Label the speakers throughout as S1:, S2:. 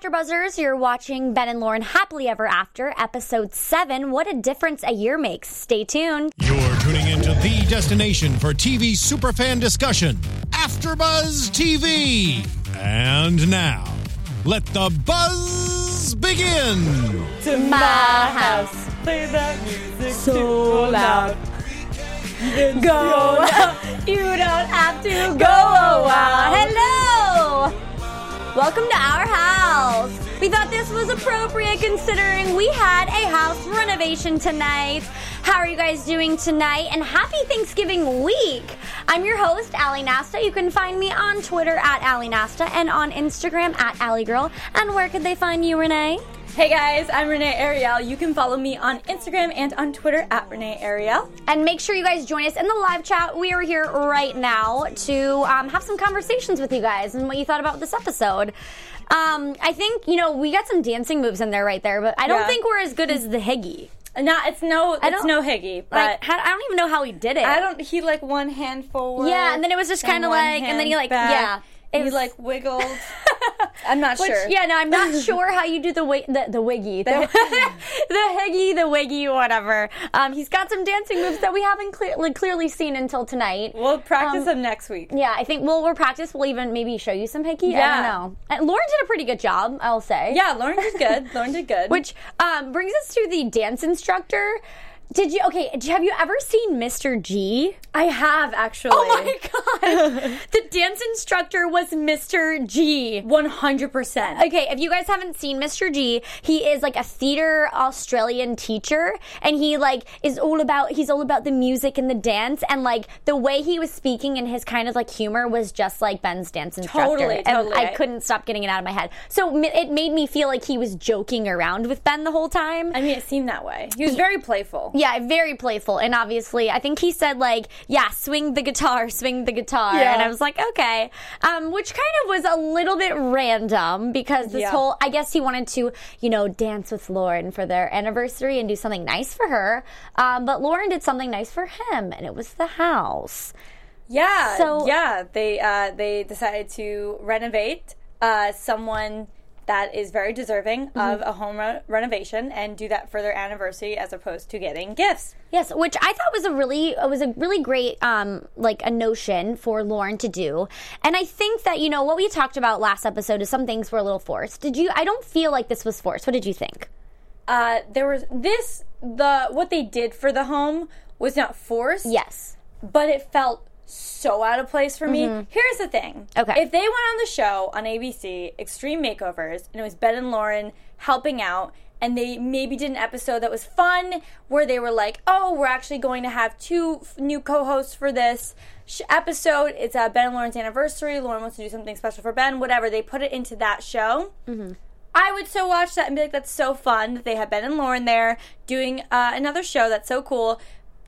S1: AfterBuzzers, you're watching Ben and Lauren Happily Ever After, episode 7, What a Difference a Year Makes. Stay tuned.
S2: You're tuning into the destination for TV superfan discussion, AfterBuzz TV. And now, let the buzz begin.
S3: to
S1: my house.
S3: Play that music so loud.
S1: Go You don't have to go a while. Hello! Welcome to our house. We thought this was appropriate considering we had a house renovation tonight. How are you guys doing tonight? And happy Thanksgiving week! I'm your host, Ali Nasta. You can find me on Twitter at Ali Nasta and on Instagram at Ali Girl. And where could they find you, Renee?
S3: Hey guys, I'm Renee Ariel. You can follow me on Instagram and on Twitter at Renee Ariel.
S1: And make sure you guys join us in the live chat. We are here right now to um, have some conversations with you guys and what you thought about this episode. Um, I think, you know, we got some dancing moves in there right there, but I don't
S3: Yeah.
S1: think we're as good as the Higgy.
S3: Not, it's no, it's no Higgy, but
S1: Like, how, I don't even know how he did it.
S3: I don't. He like one hand forward.
S1: Yeah, and then it was just kind of like, and then he like,
S3: back.
S1: yeah. It
S3: he
S1: was
S3: like wiggled. I'm not
S1: Which,
S3: sure.
S1: yeah, no, I'm not sure how you do the wi- the, the wiggy, the, the higgy, the wiggy, whatever. Um, he's got some dancing moves that we haven't clear, like, clearly seen until tonight.
S3: We'll practice
S1: Um,
S3: them next week.
S1: Yeah, I think we'll we'll practice. We'll even maybe show you some. I
S3: Yeah.
S1: don't know. And Lauren did a pretty good job, I'll say.
S3: Yeah, Lauren did good. Lauren did good.
S1: Which um, brings us to the dance instructor. Did you okay? Have you ever seen Mr. G?
S3: I have actually.
S1: Oh my god! the dance instructor was Mr. G.
S3: One hundred percent.
S1: Okay, if you guys haven't seen Mr. G, he is like a theater Australian teacher and he like is all about he's all about the music and the dance and like the way he was speaking and his kind of like humor was just like Ben's dance instructor.
S3: Totally,
S1: and
S3: totally.
S1: I couldn't stop getting it out of my head. So m- it made me feel like he was joking around with Ben the whole time.
S3: I mean, it seemed that way. He was very playful.
S1: Yeah, very playful. And obviously, I think he said, like, yeah, swing the guitar, swing the guitar.
S3: Yeah.
S1: And I was like, okay. Um, which kind of was a little bit random because this
S3: Yeah.
S1: whole, I guess he wanted to, you know, dance with Lauren for their anniversary and do something nice for her. Um, but Lauren did something nice for him, and it was the house.
S3: Yeah.
S1: So-
S3: yeah, they uh, they decided to renovate uh, someone that is very deserving
S1: Mm-hmm.
S3: of a home re- renovation and do that for their anniversary as opposed to getting gifts.
S1: Yes, which I thought was a really it was a really great um like a notion for Lauren to do. And I think that you know what we talked about last episode is some things were a little forced. Did you I don't feel like this was forced. What did you think?
S3: Uh, there was this the what they did for the home was not forced.
S1: Yes.
S3: but it felt so out of place for me. Here's the thing.
S1: Mm-hmm. Okay.
S3: If they went on the show on ABC, Extreme Makeovers, and it was Ben and Lauren helping out, and they maybe did an episode that was fun where they were like, oh, we're actually going to have two f- new co hosts for this sh- episode. It's uh, Ben and Lauren's anniversary. Lauren wants to do something special for Ben, whatever. They put it into that show. I would so watch that and be like, that's so fun that they have Ben and Lauren there doing uh, another show. That's so cool.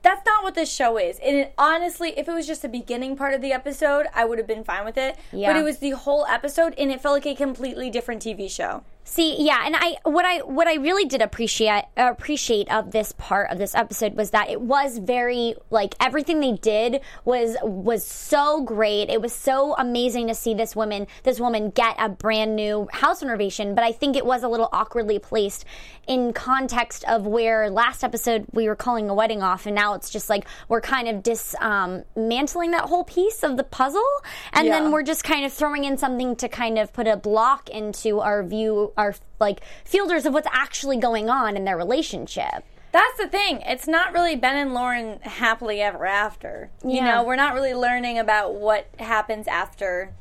S3: That's not what this show is. And it, honestly, if it was just the beginning part of the episode, I would have been fine with it.
S1: Yeah.
S3: But it was the whole episode, and it felt like a completely different TV show.
S1: See, yeah, and I what I what I really did appreciate appreciate of this part of this episode was that it was very like everything they did was was so great. It was so amazing to see this woman this woman get a brand new house renovation, but I think it was a little awkwardly placed in context of where last episode we were calling a wedding off and now it's just like we're kind of dismantling um, that whole piece of the puzzle and
S3: Yeah.
S1: then we're just kind of throwing in something to kind of put a block into our view our like fielders of what's actually going on in their relationship
S3: That's the thing. It's not really Ben and Lauren happily ever after. You
S1: Yeah.
S3: know, we're not really learning about what happens after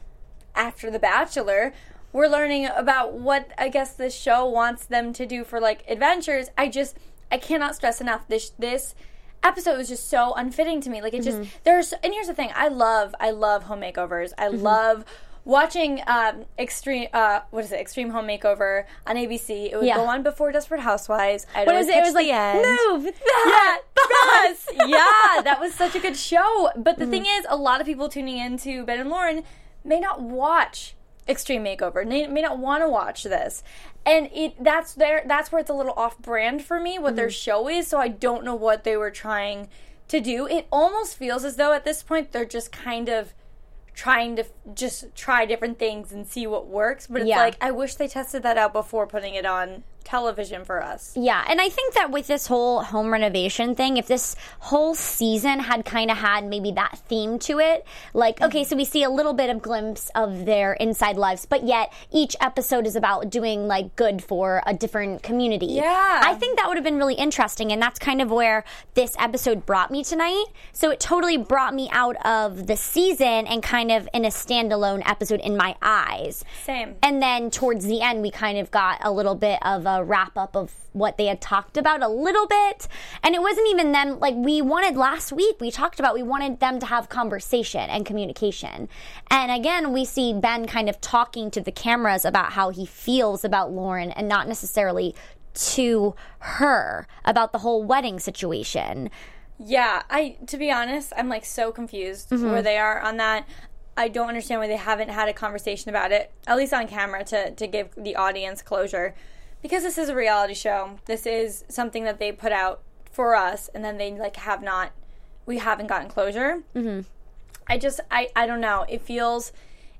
S3: after The Bachelor. We're learning about what I guess this show wants them to do for like adventures. I just I cannot stress enough this this episode was just so unfitting to me. Like it just
S1: Mm-hmm.
S3: there's and here's the thing. I love I love home makeovers. I
S1: Mm-hmm.
S3: love watching um, extreme uh, what is it extreme home makeover on abc it would
S1: Yeah.
S3: go on before desperate housewives I'd
S1: what was it it was like
S3: end.
S1: move that
S3: Yes, yeah, that was such a good show. But the thing is, a lot of people tuning into Ben and Lauren may not watch Extreme Makeover. May, may not want to watch this, and it that's there. That's where it's a little off brand for me. What their show is, so I don't know what they were trying to do. It almost feels as though at this point they're just kind of trying to f- just try different things and see what works. But it's
S1: Yeah.
S3: like I wish they tested that out before putting it on television for us.
S1: Yeah, and I think that with this whole home renovation thing, if this whole season had kind of had maybe that theme to it, like, mm-hmm. okay, so we see a little bit of glimpse of their inside lives, but yet each episode is about doing like good for a different community.
S3: Yeah.
S1: I think that would have been really interesting, and that's kind of where this episode brought me tonight. So it totally brought me out of the season and kind of in a standalone episode in my eyes.
S3: Same.
S1: And then towards the end, we kind of got a little bit of a wrap up of what they had talked about a little bit. And it wasn't even them, like we wanted last week, we talked about we wanted them to have conversation and communication. And again, we see Ben kind of talking to the cameras about how he feels about Lauren and not necessarily to her about the whole wedding situation.
S3: Yeah, I to be honest, I'm like so confused
S1: Mm-hmm.
S3: where they are on that. I don't understand why they haven't had a conversation about it, at least on camera, to to give the audience closure. Because this is a reality show. This is something that they put out for us, and then they like have not, we haven't gotten closure. Mm-hmm. I just, I, I don't know. It feels,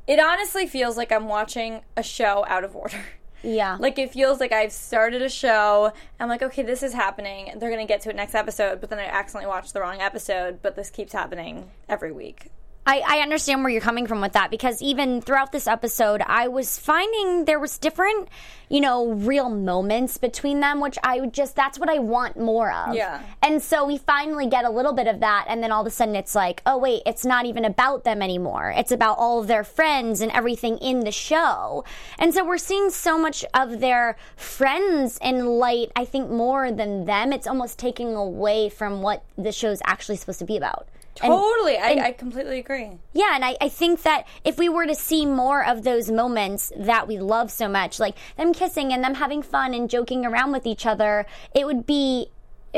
S3: it honestly feels like I'm watching a show out of order.
S1: Yeah.
S3: Like it feels like I've started a show. I'm like, okay, this is happening. They're gonna get to it next episode, but then I accidentally watched the wrong episode. But this keeps happening every week.
S1: I, I understand where you're coming from with that because even throughout this episode, I was finding there was different, you know, real moments between them, which I would just that's what I want more of.
S3: Yeah.
S1: And so we finally get a little bit of that, and then all of a sudden it's like, oh wait, it's not even about them anymore. It's about all of their friends and everything in the show. And so we're seeing so much of their friends in light. I think more than them. It's almost taking away from what the show's actually supposed to be about. And-
S3: Totally, I, I completely agree.
S1: yeah, and I, I think that if we were to see more of those moments that we love so much, like them kissing and them having fun and joking around with each other, it would be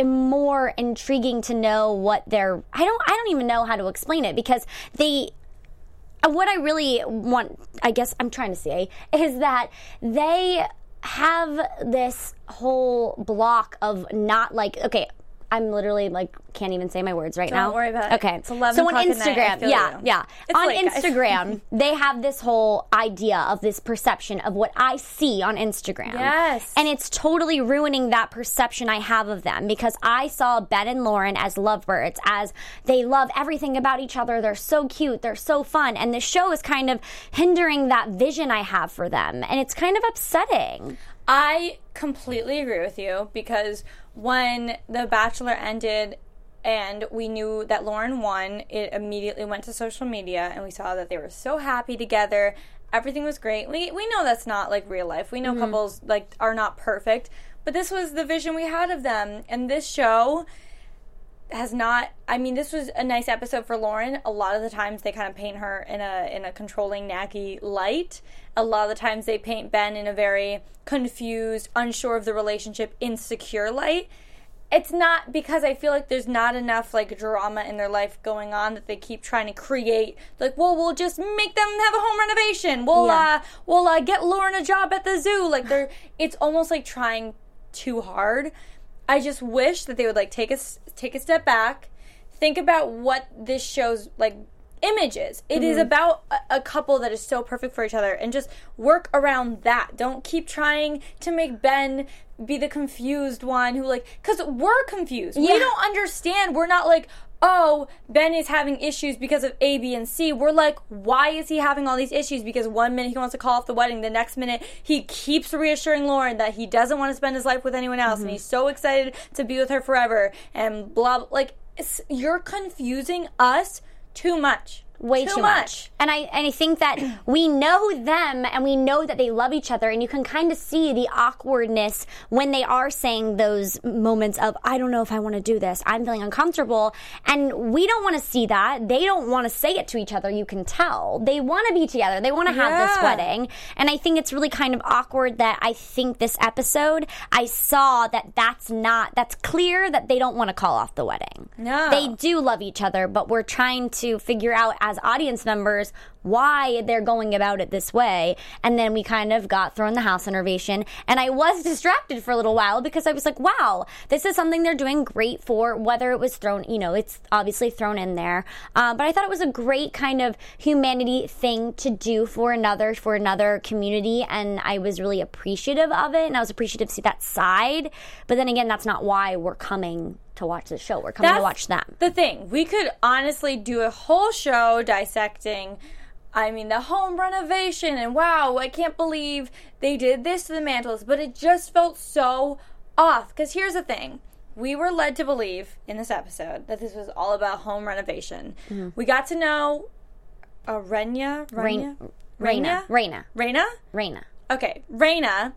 S1: more intriguing to know what they're I don't I don't even know how to explain it because they uh, what I really want, I guess I'm trying to say, is that they have this whole block of not like, okay, I'm literally like can't even say my words right now.
S3: Don't worry about it.
S1: Okay,
S3: It's 11
S1: so on
S3: at night.
S1: Instagram, yeah,
S3: you.
S1: yeah,
S3: It's
S1: on
S3: late.
S1: Instagram, they have this whole idea of this perception of what I see on Instagram.
S3: Yes.
S1: and it's totally ruining that perception I have of them because I saw Ben and Lauren as lovebirds, as they love everything about each other. They're so cute, they're so fun, and the show is kind of hindering that vision I have for them, and it's kind of upsetting.
S3: I completely agree with you because when The Bachelor ended and we knew that Lauren won, it immediately went to social media and we saw that they were so happy together. Everything was great. We we know that's not like real life. We know mm-hmm. couples like are not perfect, but this was the vision we had of them. And this show has not I mean this was a nice episode for Lauren. A lot of the times they kind of paint her in a in a controlling naggy light. A lot of the times they paint Ben in a very confused, unsure of the relationship, insecure light. It's not because I feel like there's not enough like drama in their life going on that they keep trying to create like, well, we'll just make them have a home renovation. We'll
S1: Yeah.
S3: uh we'll uh, get Lauren a job at the zoo. Like they're it's almost like trying too hard. I just wish that they would like take a take a step back, think about what this show's like image is. It is mm-hmm. about a, a couple that is so perfect for each other, and just work around that. Don't keep trying to make Ben be the confused one who like because we're confused.
S1: Yeah.
S3: We don't understand. We're not like. Oh, Ben is having issues because of A, B, and C. We're like, why is he having all these issues? Because one minute he wants to call off the wedding, the next minute he keeps reassuring Lauren that he doesn't want to spend his life with anyone else, and mm-hmm. he's so excited to be with her forever, and blah. blah. Like, you're confusing us too much.
S1: Way too, much. And I and I think that we know them and we know that they love each other and you can kind of see the awkwardness when they are saying those moments of I don't know if I want to do this. I'm feeling uncomfortable and we don't want to see that. They don't want to say it to each other. You can tell. They want to be together. They want to have this wedding. And I think it's really kind of awkward that I think this episode I saw that that's not that's clear that they don't want to call off the wedding.
S3: No.
S1: They do love each other, but we're trying to figure out as audience members why they're going about it this way. And then we kind of got thrown the house renovation. And I was distracted for a little while because I was like, wow, this is something they're doing great for, whether it was thrown, you know, it's obviously thrown in there. Uh, but I thought it was a great kind of humanity thing to do for another, for another community. And I was really appreciative of it. And I was appreciative to see that side. But then again, that's not why we're coming to watch the show. We're coming to watch them.
S3: The thing, we could honestly do a whole show dissecting. I mean, the home renovation, and wow, I can't believe they did this to the mantles, but it just felt so off. Because here's the thing we were led to believe in this episode that this was all about home renovation.
S1: Mm-hmm.
S3: We got to know uh, Renya?
S1: Rain,
S3: Renya?
S1: Raina. Raina.
S3: Raina?
S1: Raina.
S3: Okay, Raina.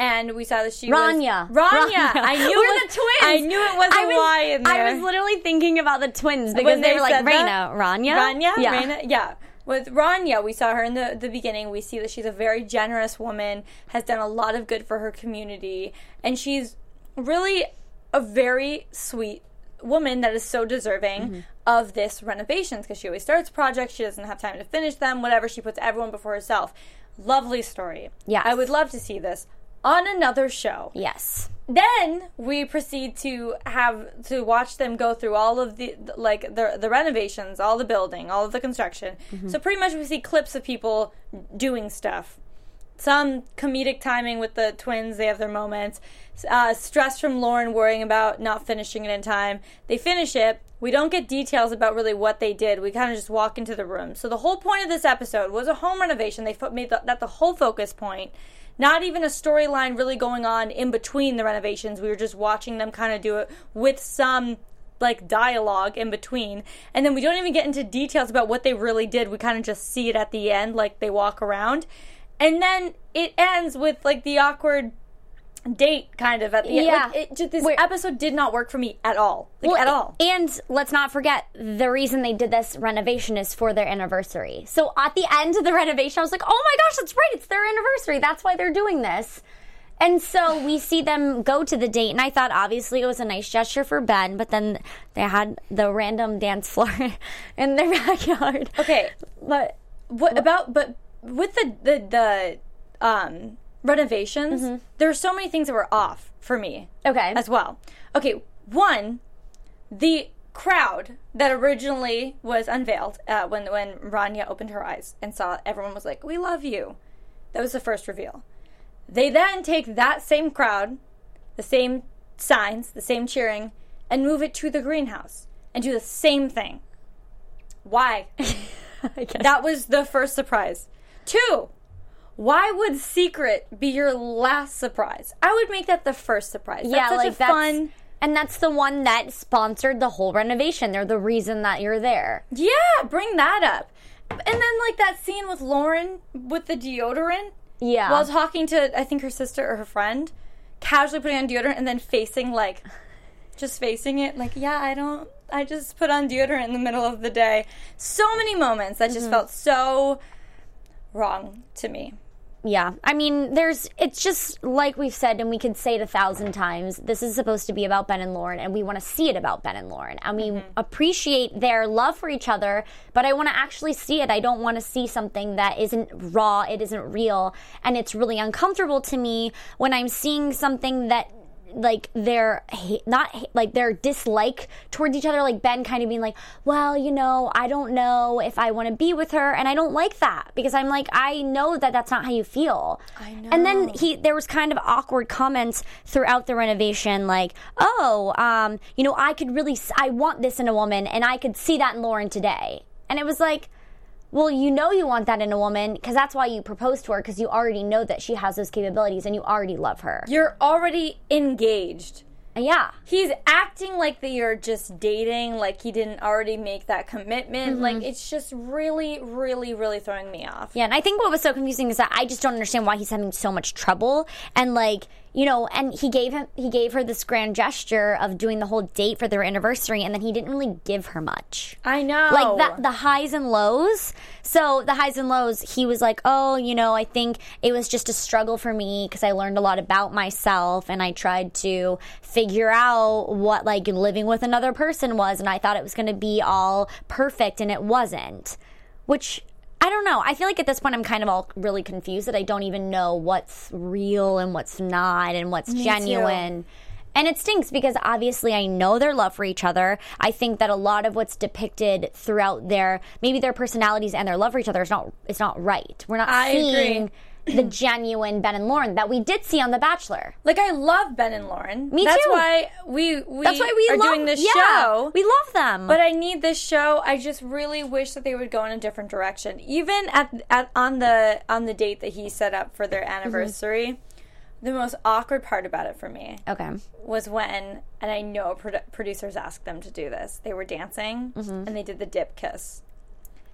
S3: And we saw that she was
S1: Rania.
S3: Rania. I knew
S1: We're
S3: it was,
S1: the twins.
S3: I knew it was a
S1: I was,
S3: Y in there.
S1: I was literally thinking about the twins because
S3: When
S1: they,
S3: they
S1: were like Raina. Rania,
S3: Rania,
S1: yeah.
S3: Raina, yeah. With Rania, we saw her in the the beginning. We see that she's a very generous woman, has done a lot of good for her community, and she's really a very sweet woman that is so deserving
S1: Mm-hmm.
S3: of this renovations because she always starts projects, she doesn't have time to finish them, whatever. She puts everyone before herself. Lovely story.
S1: Yeah.
S3: I would love to see this on another show
S1: Yes.
S3: then we proceed to have to watch them go through all of the like the the renovations, all the building, all of the construction. So pretty much we see clips of people doing stuff. Some comedic timing with the twins; they have their moments. Uh, stress from Lauren worrying about not finishing it in time. They finish it. We don't get details about really what they did. We kind of just walk into the room. So the whole point of this episode was a home renovation. They fo- made the, that the whole focus point not even a storyline really going on in between the renovations. We were just watching them kind of do it with some like dialogue in between. And then we don't even get into details about what they really did. We kind of just see it at the end, like they walk around. And then it ends with like the awkward date kind of at the end.
S1: Yeah.
S3: Like, it, just, this episode did not work for me at all. Like at all.
S1: And let's not forget the reason they did this renovation is for their anniversary. So at the end of the renovation, I was like, oh my gosh, that's right. It's their anniversary. That's why they're doing this. And so we see them go to the date, and I thought obviously it was a nice gesture for Ben, but then they had the random dance floor in their backyard.
S3: Okay.
S1: But
S3: what about but with the the the um renovations there are so many things that were off for me
S1: okay.
S3: as well okay one the crowd that originally was unveiled uh, when when Rania opened her eyes and saw everyone was like we love you that was the first reveal they then take that same crowd the same signs the same cheering and move it to the greenhouse and do the same thing why
S1: I guess.
S3: that was the first surprise. Two, why would Secret be your last surprise? I would make that the first surprise. That's
S1: yeah,
S3: such
S1: like
S3: a
S1: that's
S3: fun.
S1: and that's the one that sponsored the whole renovation. They're the reason that you're there.
S3: Yeah, bring that up. And then like that scene with Lauren with the deodorant
S1: Yeah.
S3: while talking to I think her sister or her friend, casually putting on deodorant and then facing like just facing it like, yeah, I don't I just put on deodorant in the middle of the day. So many moments that just
S1: Mm-hmm.
S3: felt so wrong to me.
S1: Yeah, I mean, there's. It's just like we've said, and we could say it a thousand times. This is supposed to be about Ben and Lauren, and we want to see it about Ben and Lauren, and we mm-hmm. appreciate their love for each other. But I want to actually see it. I don't want to see something that isn't raw. It isn't real, and it's really uncomfortable to me when I'm seeing something that like their hate, not hate, like their dislike towards each other like ben kind of being like well you know i don't know if i want to be with her and i don't like that because i'm like i know that that's not how you feel.
S3: I know
S1: and then he there was kind of awkward comments throughout the renovation like oh um you know i could really I want this in a woman and i could see that in lauren today. And it was like well, you know you want that in a woman because that's why you proposed to her because you already know that she has those capabilities and you already love her.
S3: You're already engaged.
S1: yeah.
S3: He's acting like that you're just dating, like he didn't already make that commitment.
S1: Mm-hmm.
S3: Like it's just really, really, really throwing me off.
S1: Yeah, and I think what was so confusing is that I just don't understand why he's having so much trouble. And like, you know, and he gave him he gave her this grand gesture of doing the whole date for their anniversary, and then he didn't really give her much.
S3: I know.
S1: Like that, the highs and lows. So the highs and lows, he was like, "Oh, you know, I think it was just a struggle for me because I learned a lot about myself, and I tried to figure out what like living with another person was, and I thought it was going to be all perfect, and it wasn't." which I don't know. I feel like at this point I'm kind of all really confused that I don't even know what's real and what's not and what's genuine. And it stinks because obviously I know their love for each other. I think that a lot of what's depicted throughout their maybe their personalities and their love for each other is not it's not right. We're not
S3: I
S1: seeing
S3: agree.
S1: The mm. genuine Ben and Lauren that we did see on The Bachelor.
S3: Like I love Ben and Lauren.
S1: Me
S3: That's
S1: too.
S3: why we we
S1: That's why we
S3: are
S1: love
S3: doing this
S1: yeah,
S3: show.
S1: We love them.
S3: But I need this show. I just really wish that they would go in a different direction. Even at, at on the on the date that he set up for their mm-hmm. anniversary, the most awkward part about it for me
S1: okay.
S3: was when, and I know produ- producers asked them to do this. They were dancing mm-hmm. and they did the dip kiss.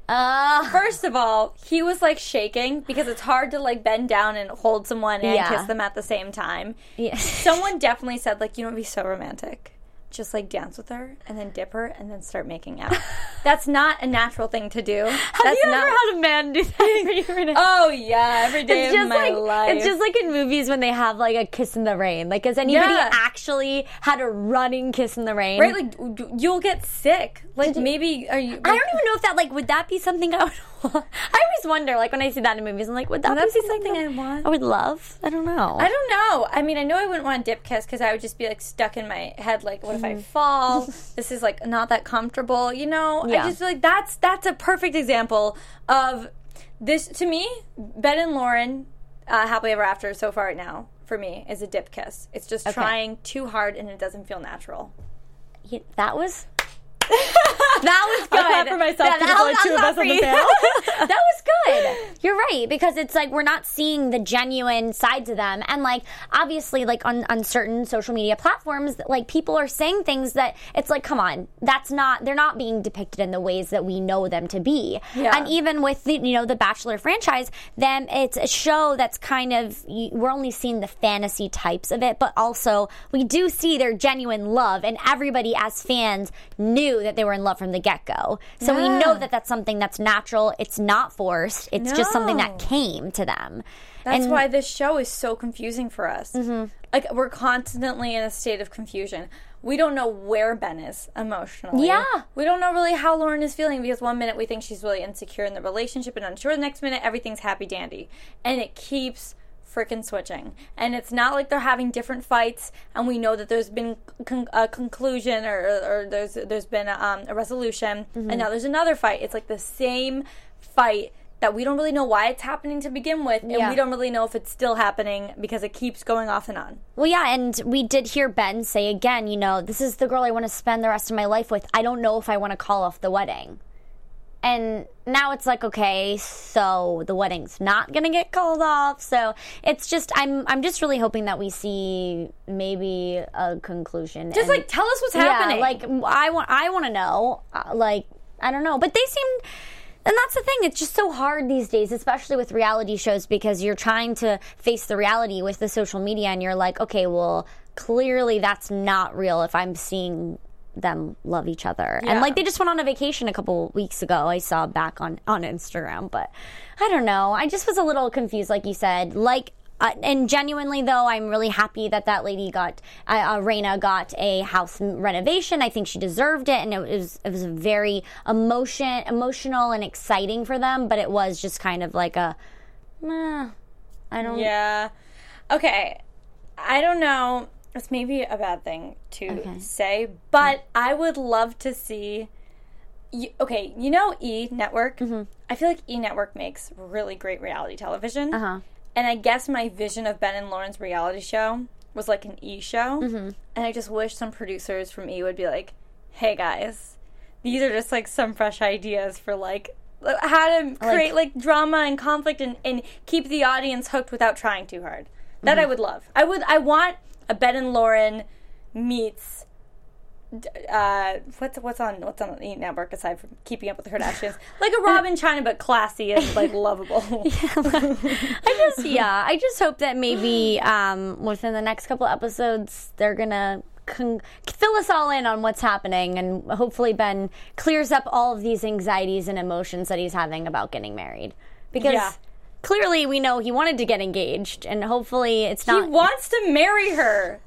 S1: Uh,
S3: First of all, he was like shaking because it's hard to like bend down and hold someone and
S1: Yeah.
S3: kiss them at the same time.
S1: yeah.
S3: Someone definitely said like, you know, it'd be so romantic. Just like dance with her and then dip her and then start making out. That's not a natural thing to do.
S1: Have
S3: That's
S1: you
S3: not.
S1: ever had a man do that for you?
S3: Oh yeah, every day
S1: it's
S3: of
S1: just
S3: my
S1: like
S3: life.
S1: it's just like in movies when they have like a kiss in the rain. Like, has anybody
S3: Yeah.
S1: actually had a running kiss in the rain?
S3: right. Like you'll get sick. Like maybe are you?
S1: I don't even know if that like would that be something I would. I always wonder like when I see that in movies, I'm like, would that,
S3: Would that
S1: be
S3: be
S1: something,
S3: something I want?
S1: I would love. I don't know.
S3: I don't know. I mean, I know I wouldn't want a dip kiss because I would just be like stuck in my head. Like, what if I fall? this is like not that comfortable. You know,
S1: Yeah.
S3: I just feel like that's that's a perfect example of this to me. Ben and Lauren, uh, happily ever after so far right now for me is a dip kiss. It's just trying too hard and it doesn't feel natural.
S1: Yeah, that was. that was good.
S3: I clap for myself
S1: Yeah, that
S3: two of us on the panel.
S1: that was good. You're right because it's like we're not seeing the genuine sides of them, and like obviously, like on on certain social media platforms, like people are saying things that it's like, come on, that's not. They're not being depicted in the ways that we know them to be.
S3: Yeah.
S1: And even with the you know the Bachelor franchise, then it's a show that's kind of we're only seeing the fantasy types of it, but also we do see their genuine love, and everybody as fans knew that they were in love from the get go. So we know that that's something that's natural. It's not forced. It's just something that came to them.
S3: That's
S1: And-
S3: why this show is so confusing for us. Mm-hmm. Like we're constantly in a state of confusion. We don't know where Ben is emotionally.
S1: Yeah.
S3: We don't know really how Lauren is feeling because one minute we think she's really insecure in the relationship and unsure. The next minute everything's happy dandy, and it keeps freaking switching. And it's not like they're having different fights, and we know that there's been con- a conclusion or, or there's there's been a, um, a resolution,
S1: Mm-hmm.
S3: and now there's another fight. It's like the same fight that we don't really know why it's happening to begin with, and
S1: Yeah.
S3: we don't really know if it's still happening because it keeps going off and on.
S1: Well, yeah, and we did hear Ben say again, you know, this is the girl I want to spend the rest of my life with. I don't know if I want to call off the wedding. And now it's like, okay, so the wedding's not gonna get called off. So it's just, I'm, I'm just really hoping that we see maybe a conclusion.
S3: Just
S1: and-
S3: like tell us what's happening.
S1: Yeah, like I want, I want to know. Uh, like I don't know, but they seem. And that's the thing. It's just so hard these days, especially with reality shows, because you're trying to face the reality with the social media, and you're like, okay, well, clearly that's not real. If I'm seeing them love each other,
S3: Yeah.
S1: and like they just went on a vacation a couple weeks ago, I saw back on on Instagram, but I don't know. I just was a little confused, like you said, like. Uh, and genuinely, though, I'm really happy that that lady got, uh, uh, Raina got a house renovation. I think she deserved it, and it was it was very emotion, emotional and exciting for them. But it was just kind of like a, I don't.
S3: Yeah. Okay. I don't know. It's maybe a bad thing to
S1: Okay.
S3: say, but I would love to see. You, okay, you know E Network. Mm-hmm. I feel like E Network makes really great reality television.
S1: Uh huh.
S3: And I guess my vision of Ben and Lauren's reality show was like an E show.
S1: Mm-hmm.
S3: And I just wish some producers from E would be like, hey guys, these are just like some fresh ideas for like how to create like, drama and conflict and, and keep the audience hooked without trying too hard. That
S1: Mm-hmm.
S3: I would love. I would I want Ben and Lauren meets uh, what's what's on what's on E Network aside from Keeping Up with the Kardashians, like a Rob & Chyna but classy and like lovable.
S1: yeah, I just yeah, I just hope that maybe um, within the next couple episodes they're gonna con- fill us all in on what's happening, and hopefully Ben clears up all of these anxieties and emotions that he's having about getting married because.
S3: Yeah.
S1: Clearly, we know he wanted to get engaged, and hopefully, it's not.
S3: he wants to marry her.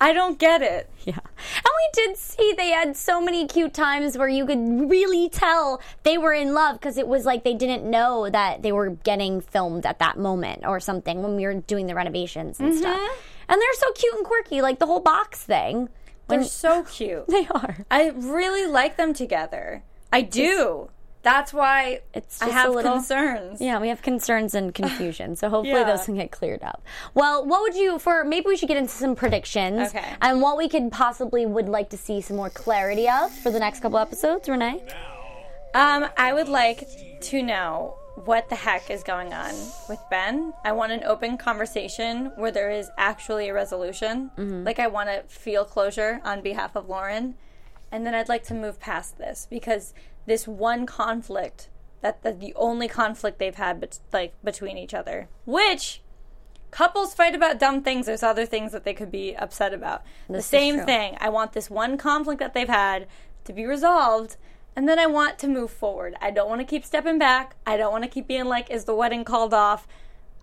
S3: I don't get it.
S1: Yeah. And we did see they had so many cute times where you could really tell they were in love because it was like they didn't know that they were getting filmed at that moment or something when we were doing the renovations and stuff. Mm-hmm. And they're so cute and quirky, like the whole box thing.
S3: They're so cute.
S1: They are.
S3: I really like them together. I do. That's why
S1: It's
S3: I have
S1: little-
S3: concerns.
S1: Yeah, we have concerns and confusion. So hopefully
S3: Yeah.
S1: those can get cleared up. Well, what would you for maybe we should get into some predictions
S3: Okay.
S1: and what we could possibly would like to see some more clarity of for the next couple episodes, Renee?
S3: Um, I would like to know what the heck is going on with Ben. I want an open conversation where there is actually a resolution. Like I want to feel closure on behalf of Lauren, and then I'd like to move past this because this one conflict that the, the only conflict they've had bet- like between each other, which couples fight about dumb things. There's other things that they could be upset about. the
S1: This is
S3: same thing. I want this one conflict that they've had to be resolved, and then I want to move forward. I don't want to keep stepping back. I don't want to keep being like, is the wedding called off?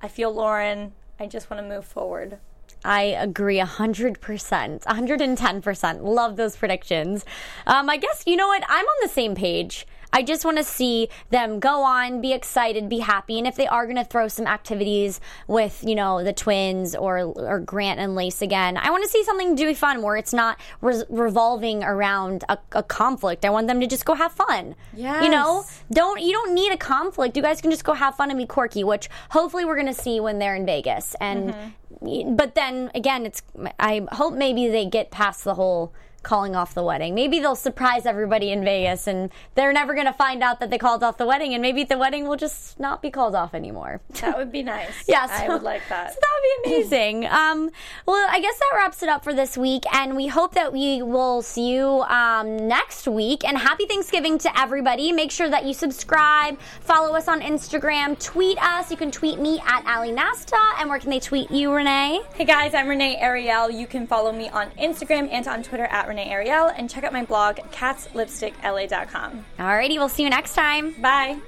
S3: I feel Lauren. I just want to move forward.
S1: I agree 100%, 110%. Love those predictions. Um, I guess, you know what? I'm on the same page. I just want to see them go on, be excited, be happy. And if they are going to throw some activities with, you know, the twins or, or Grant and Lace again, I want to see something do be fun where it's not re- revolving around a, a conflict. I want them to just go have fun. Yeah. You know, don't you don't need a conflict. You guys can just go have fun and be quirky, which hopefully we're going to see when they're in Vegas. And mm-hmm. but then again, it's I hope maybe they get past the whole calling off the wedding. Maybe they'll surprise everybody in Vegas and they're never going to find out that they called off the wedding and maybe the wedding will just not be called off anymore.
S3: That would be nice.
S1: Yeah,
S3: I would like that.
S1: So that would be amazing. um, well, I guess that wraps it up for this week, and we hope that we will see you um, next week. And happy Thanksgiving to everybody. Make sure that you subscribe, follow us on Instagram, tweet us. You can tweet me at Ali Nasta, and where can they tweet you, Renee?
S3: Hey guys, I'm Renee Ariel. You can follow me on Instagram and on Twitter at Renee Ariel and check out my blog, catslipstickla.com.
S1: Alrighty, we'll see you next time.
S3: Bye.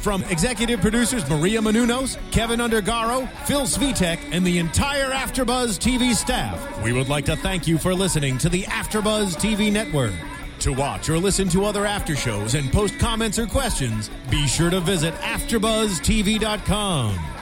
S2: From executive producers Maria Menounos, Kevin Undergaro, Phil Svitek, and the entire Afterbuzz TV staff, we would like to thank you for listening to the Afterbuzz TV network. To watch or listen to other after shows and post comments or questions, be sure to visit AfterBuzzTV.com.